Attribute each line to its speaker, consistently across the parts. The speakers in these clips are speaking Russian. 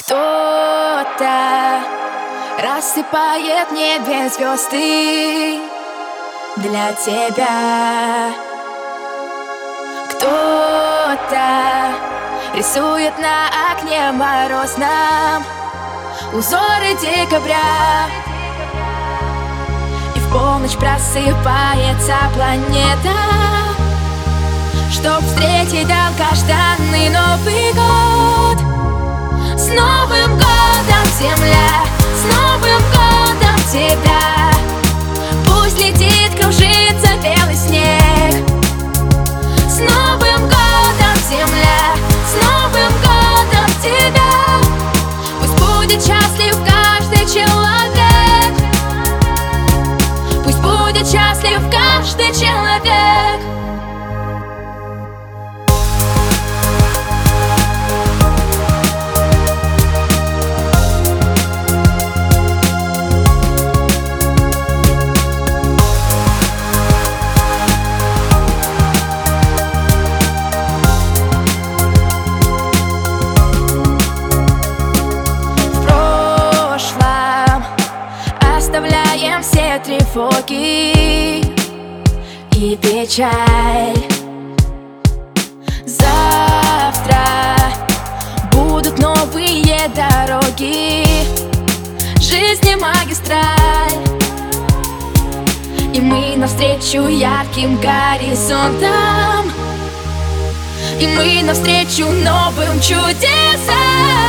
Speaker 1: Кто-то рассыпает в небе звезды для тебя. Кто-то рисует на окне морозном узоры декабря. И в полночь просыпается планета, Чтоб встретить долгожданный Новый год С Новым годом, Земля, Оставляем все тревоги и печаль. Завтра будут новые дороги Жизни магистраль. И мы навстречу ярким горизонтам. И мы навстречу новым чудесам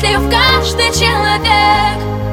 Speaker 1: счастлив каждый человек.